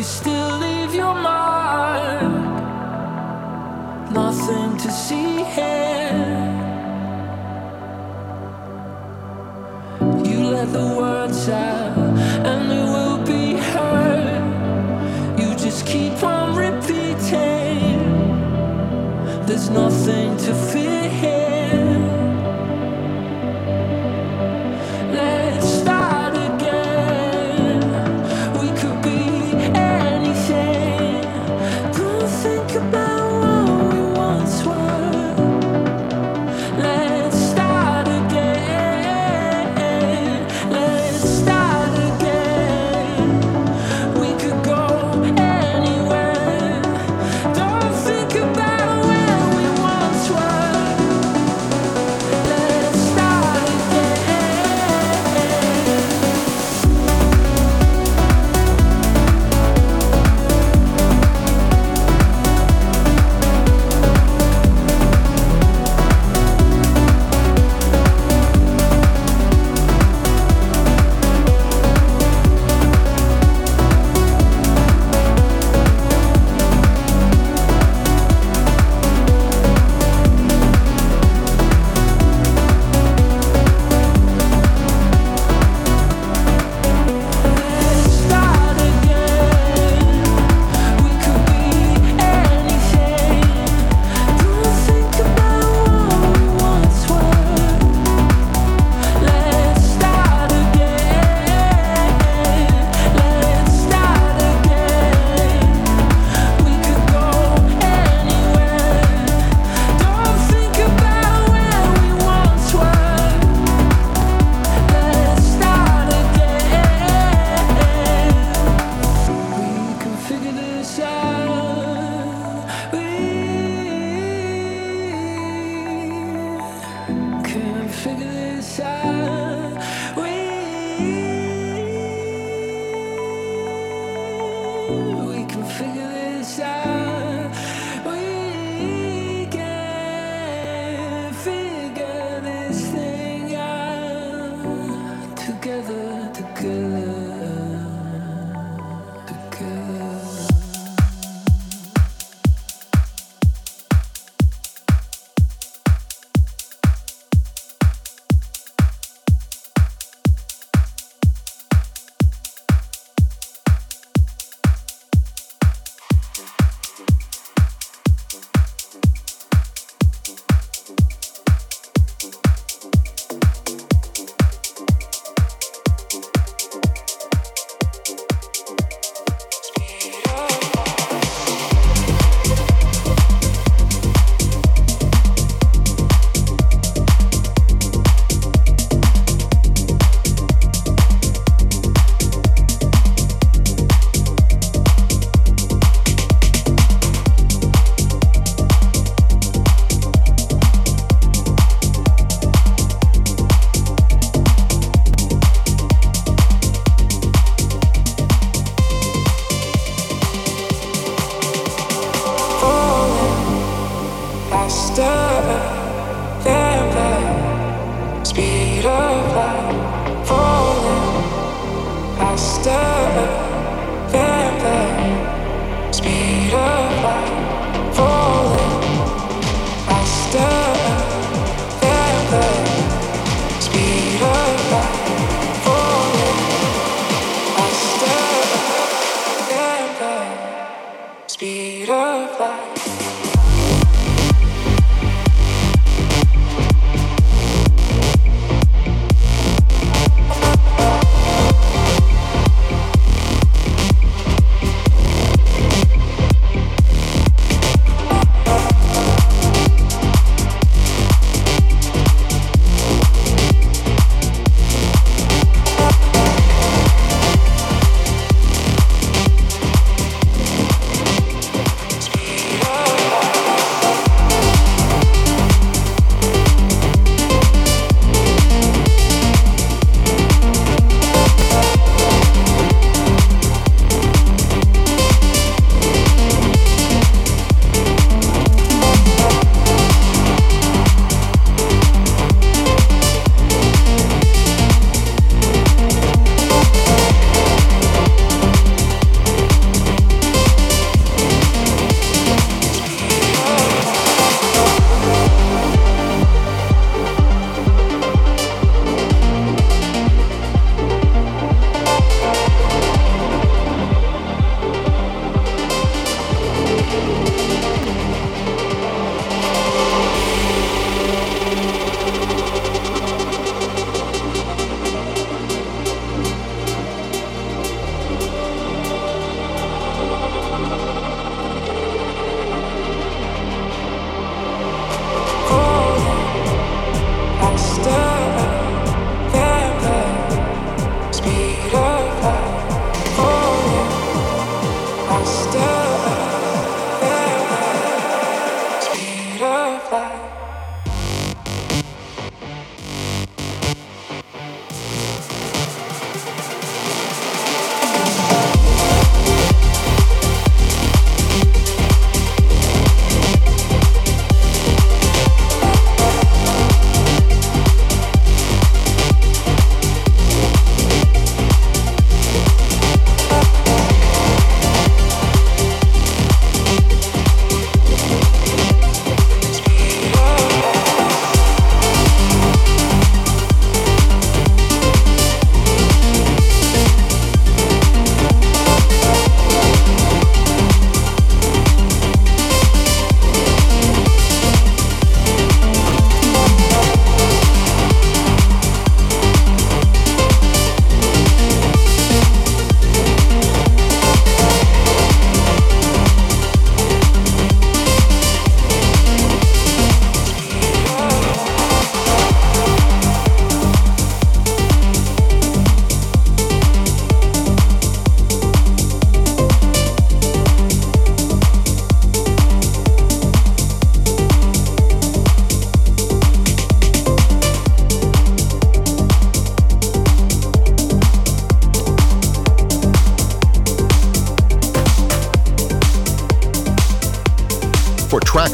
you still leave your mark. Nothing to see here. You let the words out, and they will be heard. You just keep on repeating. There's nothing to fear here.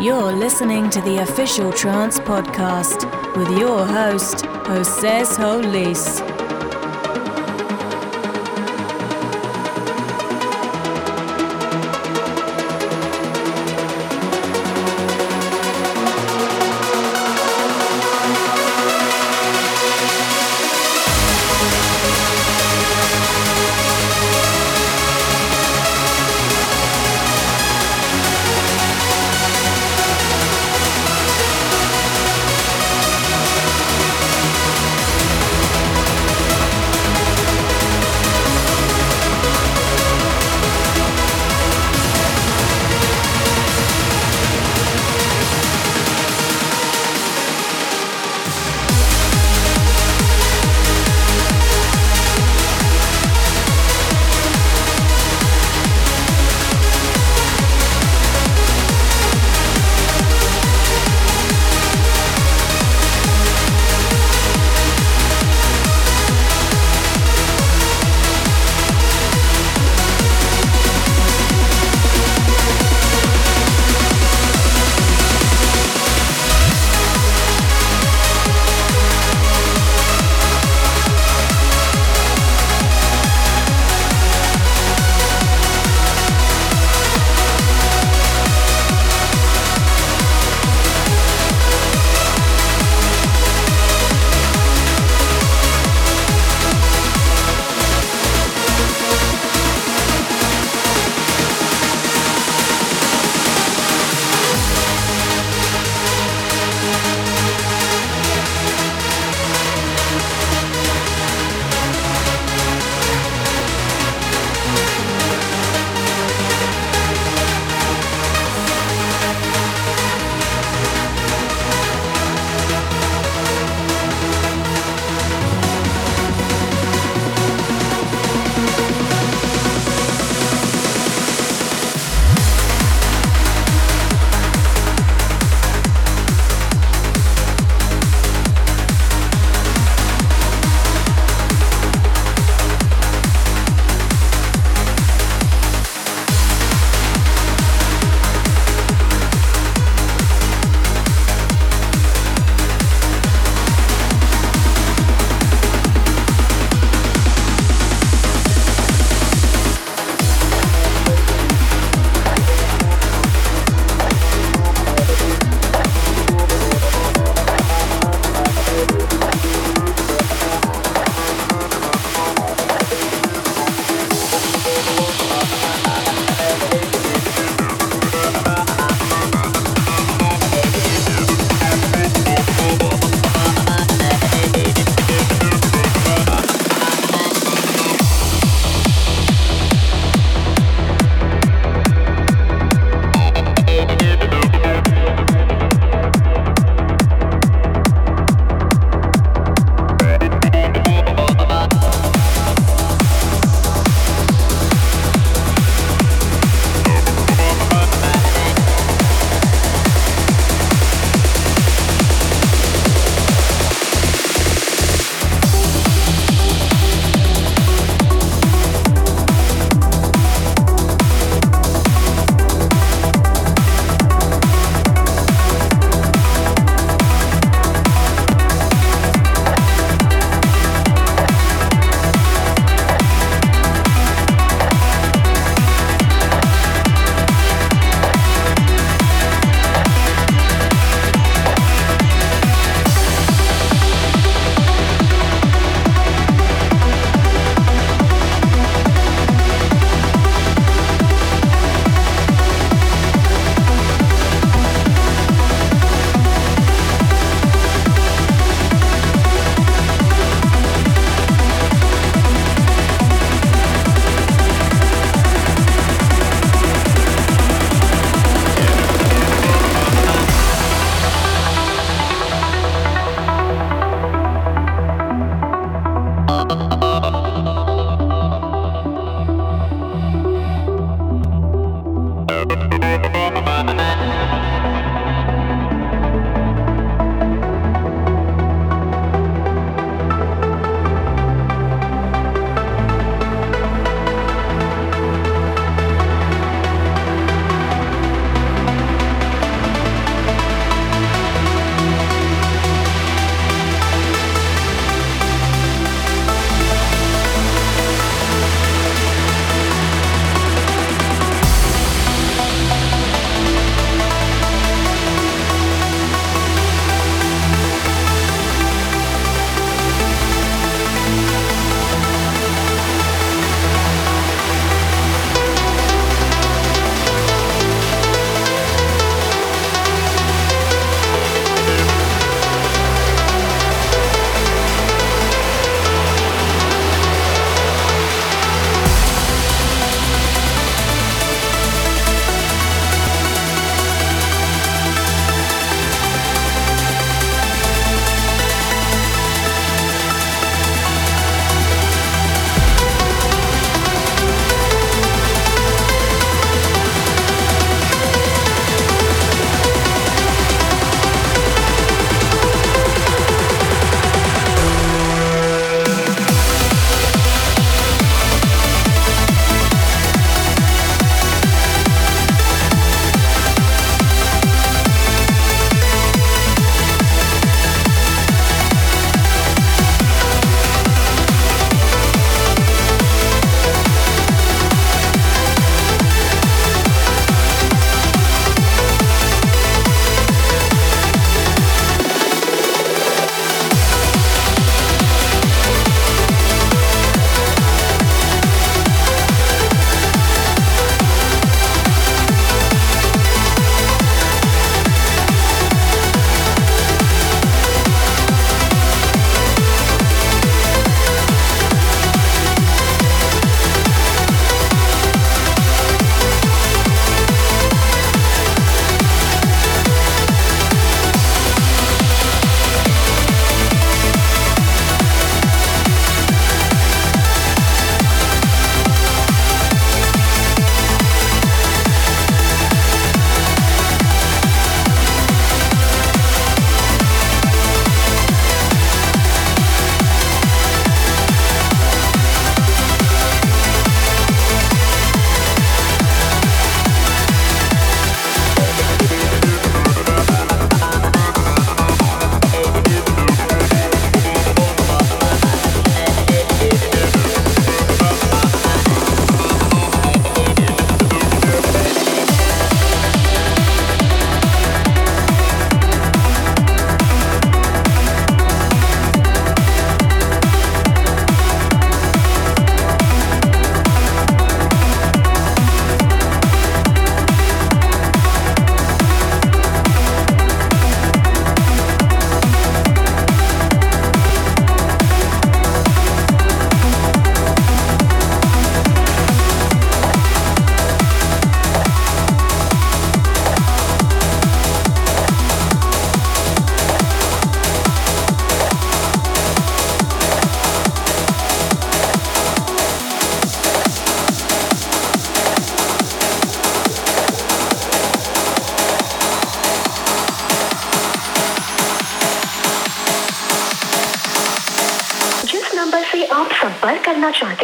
You're listening to the official Trance Podcast with your host, Jose Solis.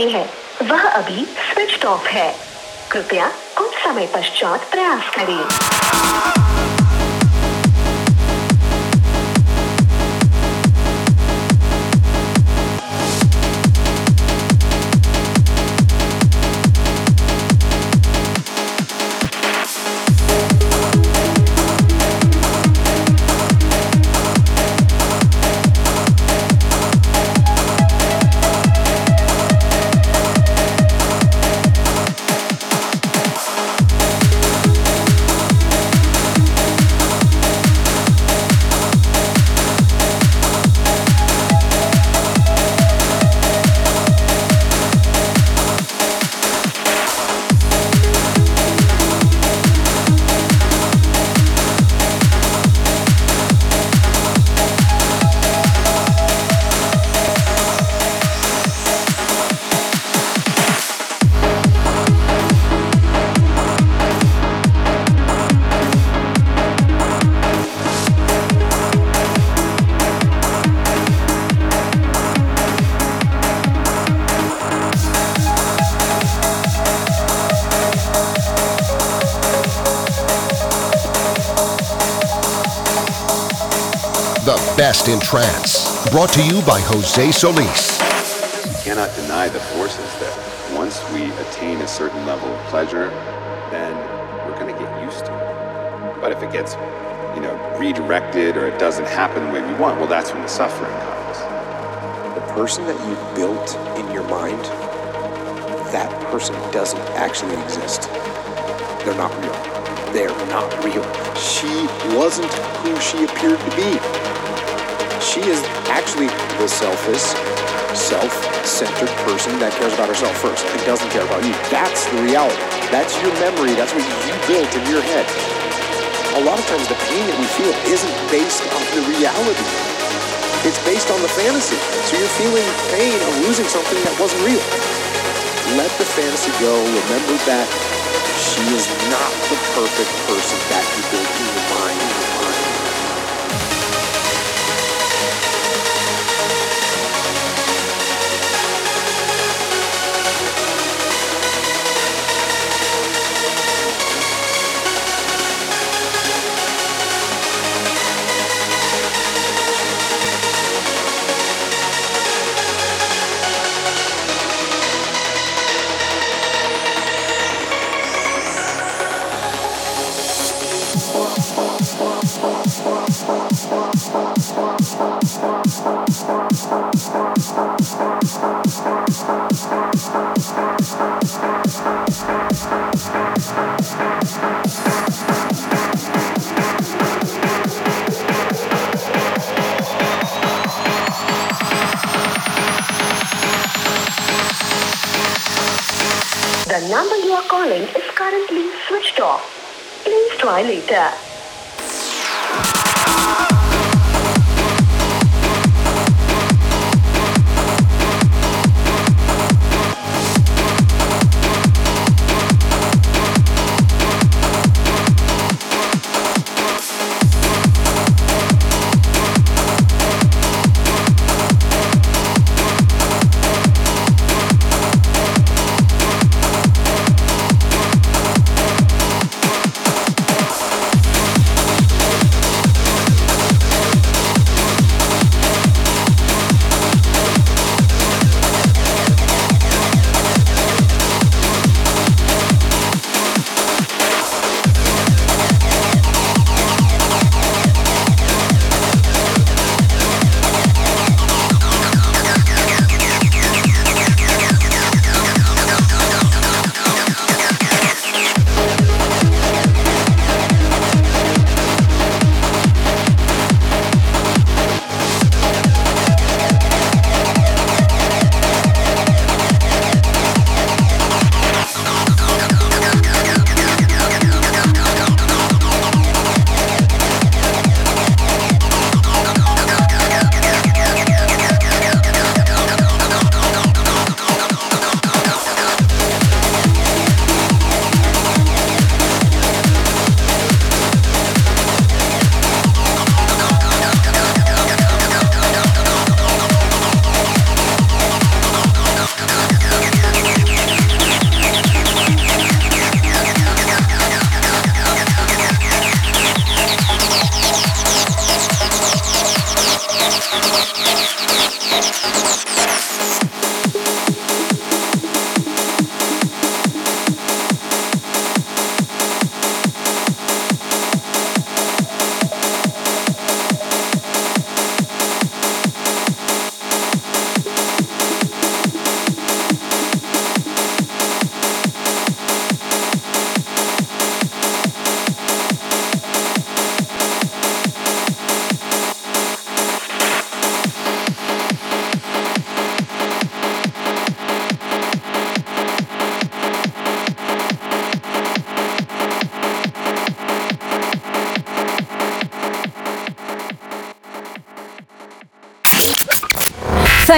चाहते हैं। वह अभी switch off है। कृपया कुछ समय पश्चात प्रयास करें। Trance. Brought to you by Jose Solis. You cannot deny the forces that once we attain a certain level of pleasure, then we're going to get used to it. But if it gets, you know, redirected or it doesn't happen the way we want, well, that's when the suffering comes. The person that you built in your mind, that person doesn't actually exist. They're not real. They're not real. She wasn't who she appeared to be she is actually the selfish, self-centered person that cares about herself first and doesn't care about you. That's the reality. That's your memory. That's what you built in your head. A lot of times the pain that we feel isn't based on the reality. It's based on the fantasy. So you're feeling pain of losing something that wasn't real. Let the fantasy go. Remember that she is not the perfect person that you built in your mind.